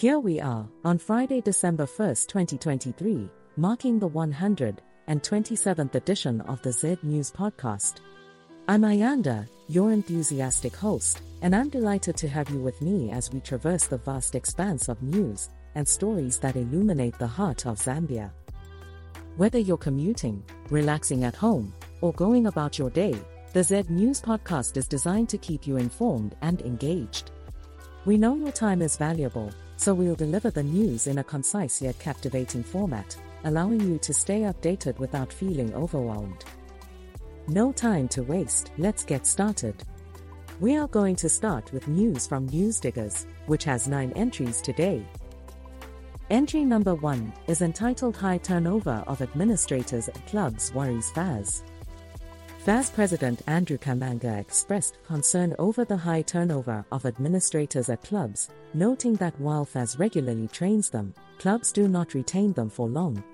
Here we are, on Friday, December 1st, 2023, marking the 127th edition of the Z News Podcast. I'm Ayanda, your enthusiastic host, and I'm delighted to have you with me as we traverse the vast expanse of news and stories that illuminate the heart of Zambia. Whether you're commuting, relaxing at home, or going about your day, the Z News Podcast is designed to keep you informed and engaged. We know your time is valuable, so we'll deliver the news in a concise yet captivating format, allowing you to stay updated without feeling overwhelmed. No time to waste, let's get started. We are going to start with news from Newsdiggers, which has nine entries today. Entry number one is entitled High Turnover of Administrators at Clubs Worries FAZ. FAZ President Andrew Kamanga expressed concern over the high turnover of administrators at clubs, noting that while FAZ regularly trains them, clubs do not retain them for long.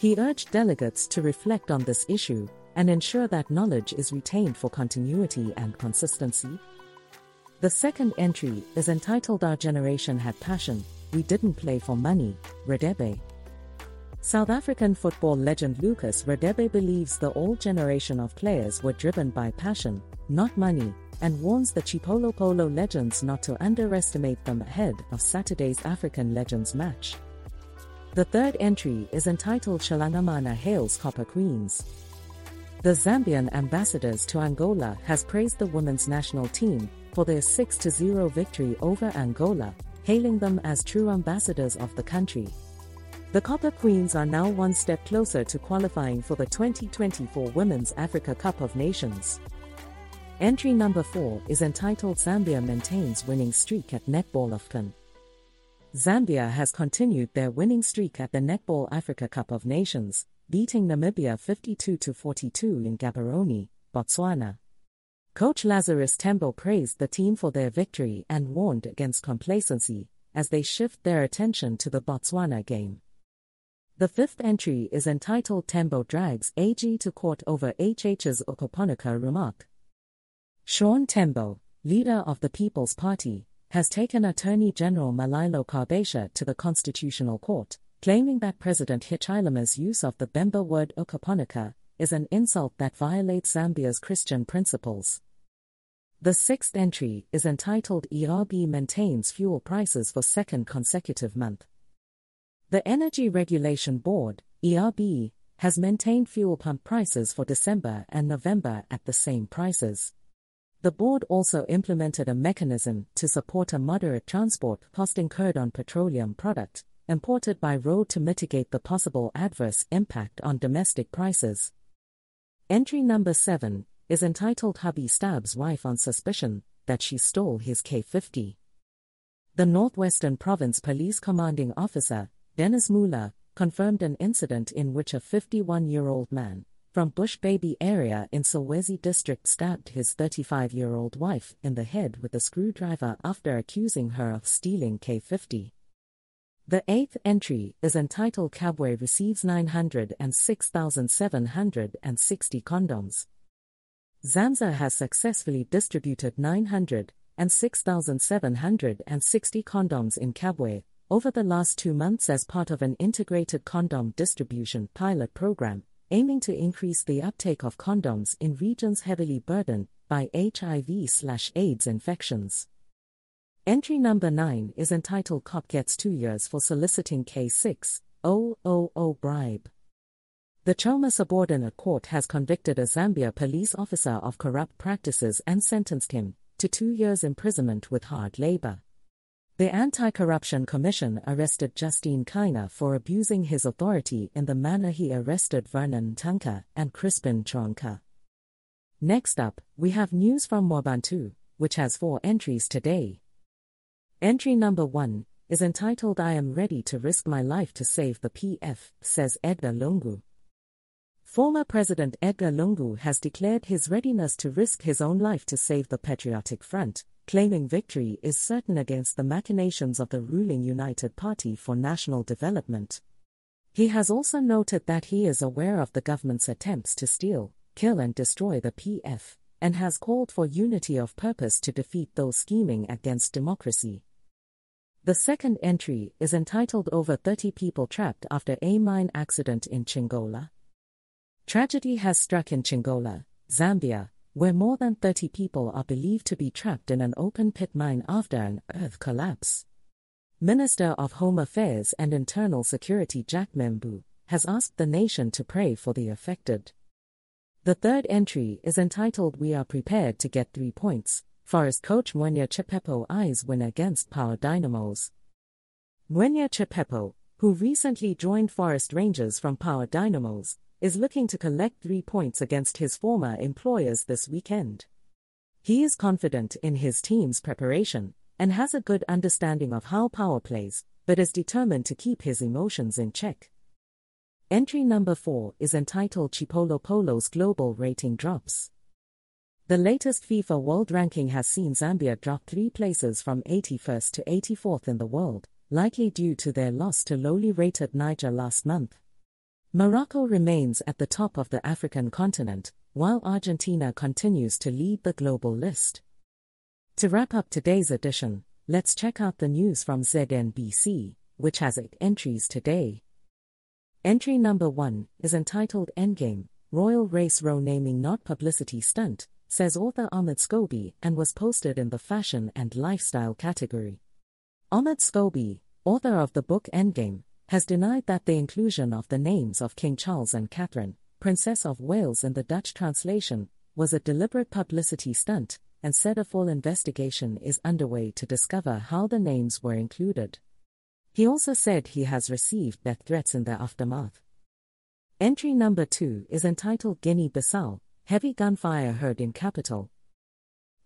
He urged delegates to reflect on this issue and ensure that knowledge is retained for continuity and consistency. The second entry is entitled Our Generation Had Passion, We Didn't Play for Money, Radebe. South African football legend Lucas Radebe believes the old generation of players were driven by passion, not money, and warns the Chipolopolo legends not to underestimate them ahead of Saturday's African Legends match. The third entry is entitled Shalangamana Hails Copper Queens. The Zambian ambassadors to Angola has praised the women's national team for their 6-0 victory over Angola, hailing them as true ambassadors of the country. The Copper Queens are now one step closer to qualifying for the 2024 Women's Africa Cup of Nations. Entry number 4 is entitled Zambia maintains winning streak at Netball AFCON. Zambia has continued their winning streak at the Netball Africa Cup of Nations, beating Namibia 52 42 in Gaborone, Botswana. Coach Lazarus Tembo praised the team for their victory and warned against complacency as they shift their attention to the Botswana game. The fifth entry is entitled Tembo Drags AG to Court over HH's Okaponika remark. Sean Tembo, leader of the People's Party, has taken Attorney General Mulilo Kabesha to the Constitutional Court, claiming that President Hichilema's use of the Bemba word Okaponika is an insult that violates Zambia's Christian principles. The sixth entry is entitled ERB maintains fuel prices for second consecutive month. The Energy Regulation Board, ERB, has maintained fuel pump prices for December and November at the same prices. The board also implemented a mechanism to support a moderate transport cost incurred on petroleum product imported by road to mitigate the possible adverse impact on domestic prices. Entry number 7 is entitled Hubby Stabs Wife on Suspicion that she stole his K50. The Northwestern Province Police Commanding Officer, Dennis Mula, confirmed an incident in which a 51 year old man from Bush Baby area in Solwezi district stabbed his 35 year old wife in the head with a screwdriver after accusing her of stealing K50. The eighth entry is entitled Kabwe receives 906,760 condoms. Zamza has successfully distributed 906,760 condoms in Kabwe, over the last two months as part of an integrated condom distribution pilot program, aiming to increase the uptake of condoms in regions heavily burdened by HIV/AIDS infections. Entry number 9 is entitled Cop Gets 2 Years for Soliciting K6 000 Bribe. The Choma Subordinate Court has convicted a Zambia police officer of corrupt practices and sentenced him to two years imprisonment with hard labor. The Anti Corruption Commission arrested Justine Kaina for abusing his authority in the manner he arrested Vernon Tanka and Crispin Chonka. Next up, we have news from Mwebantu, which has four entries today. Entry number one is entitled I Am Ready to Risk My Life to Save the PF, says Edgar Lungu. Former President Edgar Lungu has declared his readiness to risk his own life to save the Patriotic Front, claiming victory is certain against the machinations of the ruling United Party for National Development. He has also noted that he is aware of the government's attempts to steal, kill, and destroy the PF, and has called for unity of purpose to defeat those scheming against democracy. The second entry is entitled Over 30 People Trapped After a Mine Accident in Chingola. Tragedy has struck in Chingola, Zambia, where more than 30 people are believed to be trapped in an open pit mine after an earth collapse. Minister of Home Affairs and Internal Security Jack Mwiimbu has asked the nation to pray for the affected. The third entry is entitled We Are Prepared to Get Three Points. Forest coach Mwenya Chipepo eyes win against Power Dynamos. Mwenya Chipepo, who recently joined Forest Rangers from Power Dynamos, is looking to collect three points against his former employers this weekend. He is confident in his team's preparation and has a good understanding of how power plays, but is determined to keep his emotions in check. Entry number 4 is entitled Chipolopolo's Global Rating Drops. The latest FIFA World Ranking has seen Zambia drop three places from 81st to 84th in the world, likely due to their loss to lowly rated Niger last month. Morocco remains at the top of the African continent, while Argentina continues to lead the global list. To wrap up today's edition, let's check out the news from ZNBC, which has eight entries today. Entry number one is entitled Endgame Royal Race Row Naming Not Publicity Stunt, says author Omid Scobie, and was posted in the fashion and lifestyle category. Omid Scobie, author of the book Endgame, has denied that the inclusion of the names of King Charles and Catherine, Princess of Wales in the Dutch translation, was a deliberate publicity stunt, and said a full investigation is underway to discover how the names were included. He also said he has received death threats in the aftermath. Entry number 2 is entitled Guinea Bissau Heavy Gunfire Heard in Capital.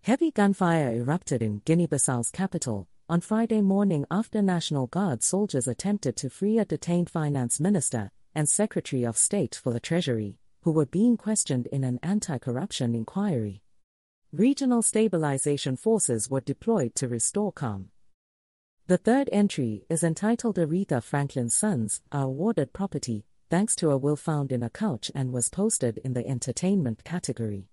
Heavy gunfire erupted in Guinea Bissau's capital, on Friday morning after National Guard soldiers attempted to free a detained finance minister and Secretary of State for the Treasury, who were being questioned in an anti corruption inquiry. Regional stabilization forces were deployed to restore calm. The third entry is entitled Aretha Franklin's Sons are awarded property, thanks to a will found in a couch and was posted in the entertainment category.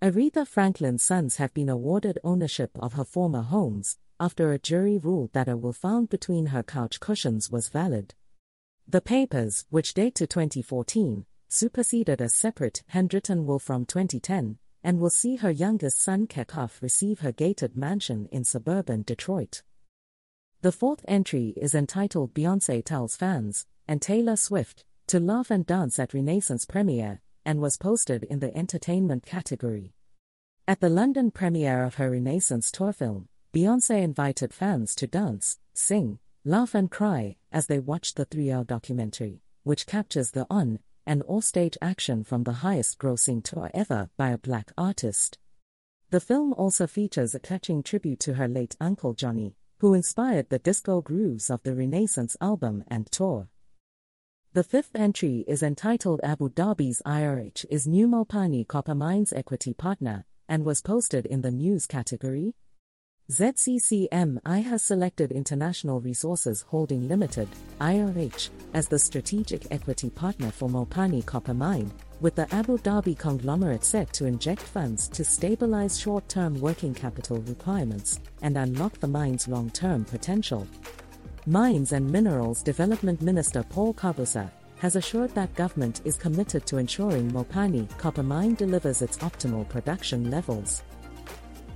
Aretha Franklin's sons have been awarded ownership of her former homes, after a jury ruled that a will found between her couch cushions was valid. The papers, which date to 2014, superseded a separate handwritten will from 2010, and will see her youngest son Kecalf receive her gated mansion in suburban Detroit. The fourth entry is entitled Beyonce Tells Fans and Taylor Swift to Laugh and Dance at Renaissance premiere, and was posted in the entertainment category. At the London premiere of her Renaissance tour film, Beyonce invited fans to dance, sing, laugh, and cry as they watched the three hour documentary, which captures the on and off stage action from the highest grossing tour ever by a black artist. The film also features a touching tribute to her late uncle Johnny, who inspired the disco grooves of the Renaissance album and tour. The fifth entry is entitled Abu Dhabi's IRH is new Mopani Copper Mines equity partner and was posted in the news category, ZCCMI has selected International Resources Holding Limited, IRH, as the strategic equity partner for Mopani Copper Mine, with the Abu Dhabi conglomerate set to inject funds to stabilize short term working capital requirements and unlock the mine's long term potential. Mines and Minerals Development Minister Paul Kabuswe has assured that government is committed to ensuring Mopani Copper Mine delivers its optimal production levels.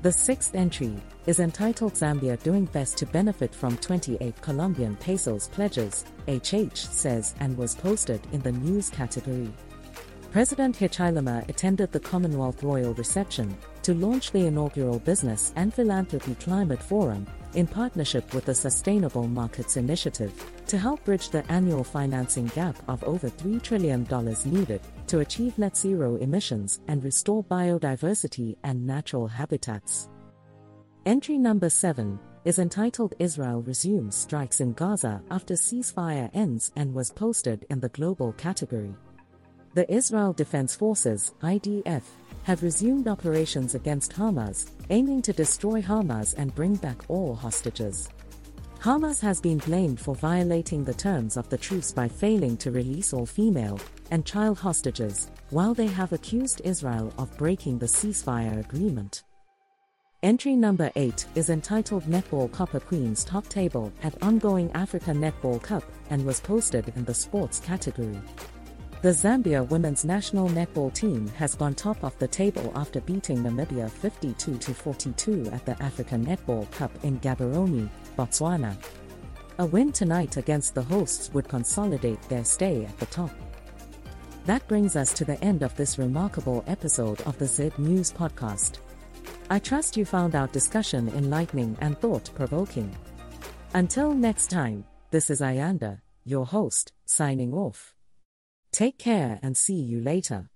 The sixth entry is entitled Zambia Doing Best to Benefit from 28 Colombian Pesos Pledges, HH says, and was posted in the news category. President Hichilema attended the Commonwealth Royal Reception to launch the inaugural Business and Philanthropy Climate Forum in partnership with the Sustainable Markets Initiative to help bridge the annual financing gap of over $3 trillion needed to achieve net zero emissions and restore biodiversity and natural habitats. Entry number 7 is entitled Israel Resumes Strikes in Gaza After Ceasefire Ends and was posted in the global category. The Israel Defense Forces, IDF, have resumed operations against Hamas, aiming to destroy Hamas and bring back all hostages. Hamas has been blamed for violating the terms of the truce by failing to release all female and child hostages, while they have accused Israel of breaking the ceasefire agreement. Entry number 8 is entitled Netball Copper Queens Top Table at Ongoing Africa Netball Cup and was posted in the sports category. The Zambia women's national netball team has gone top of the table after beating Namibia 52 42 at the African Netball Cup in Gaborone, Botswana. A win tonight against the hosts would consolidate their stay at the top. That brings us to the end of this remarkable episode of the Z News podcast. I trust you found our discussion enlightening and thought provoking. Until next time, this is Ayanda, your host, signing off. Take care and see you later.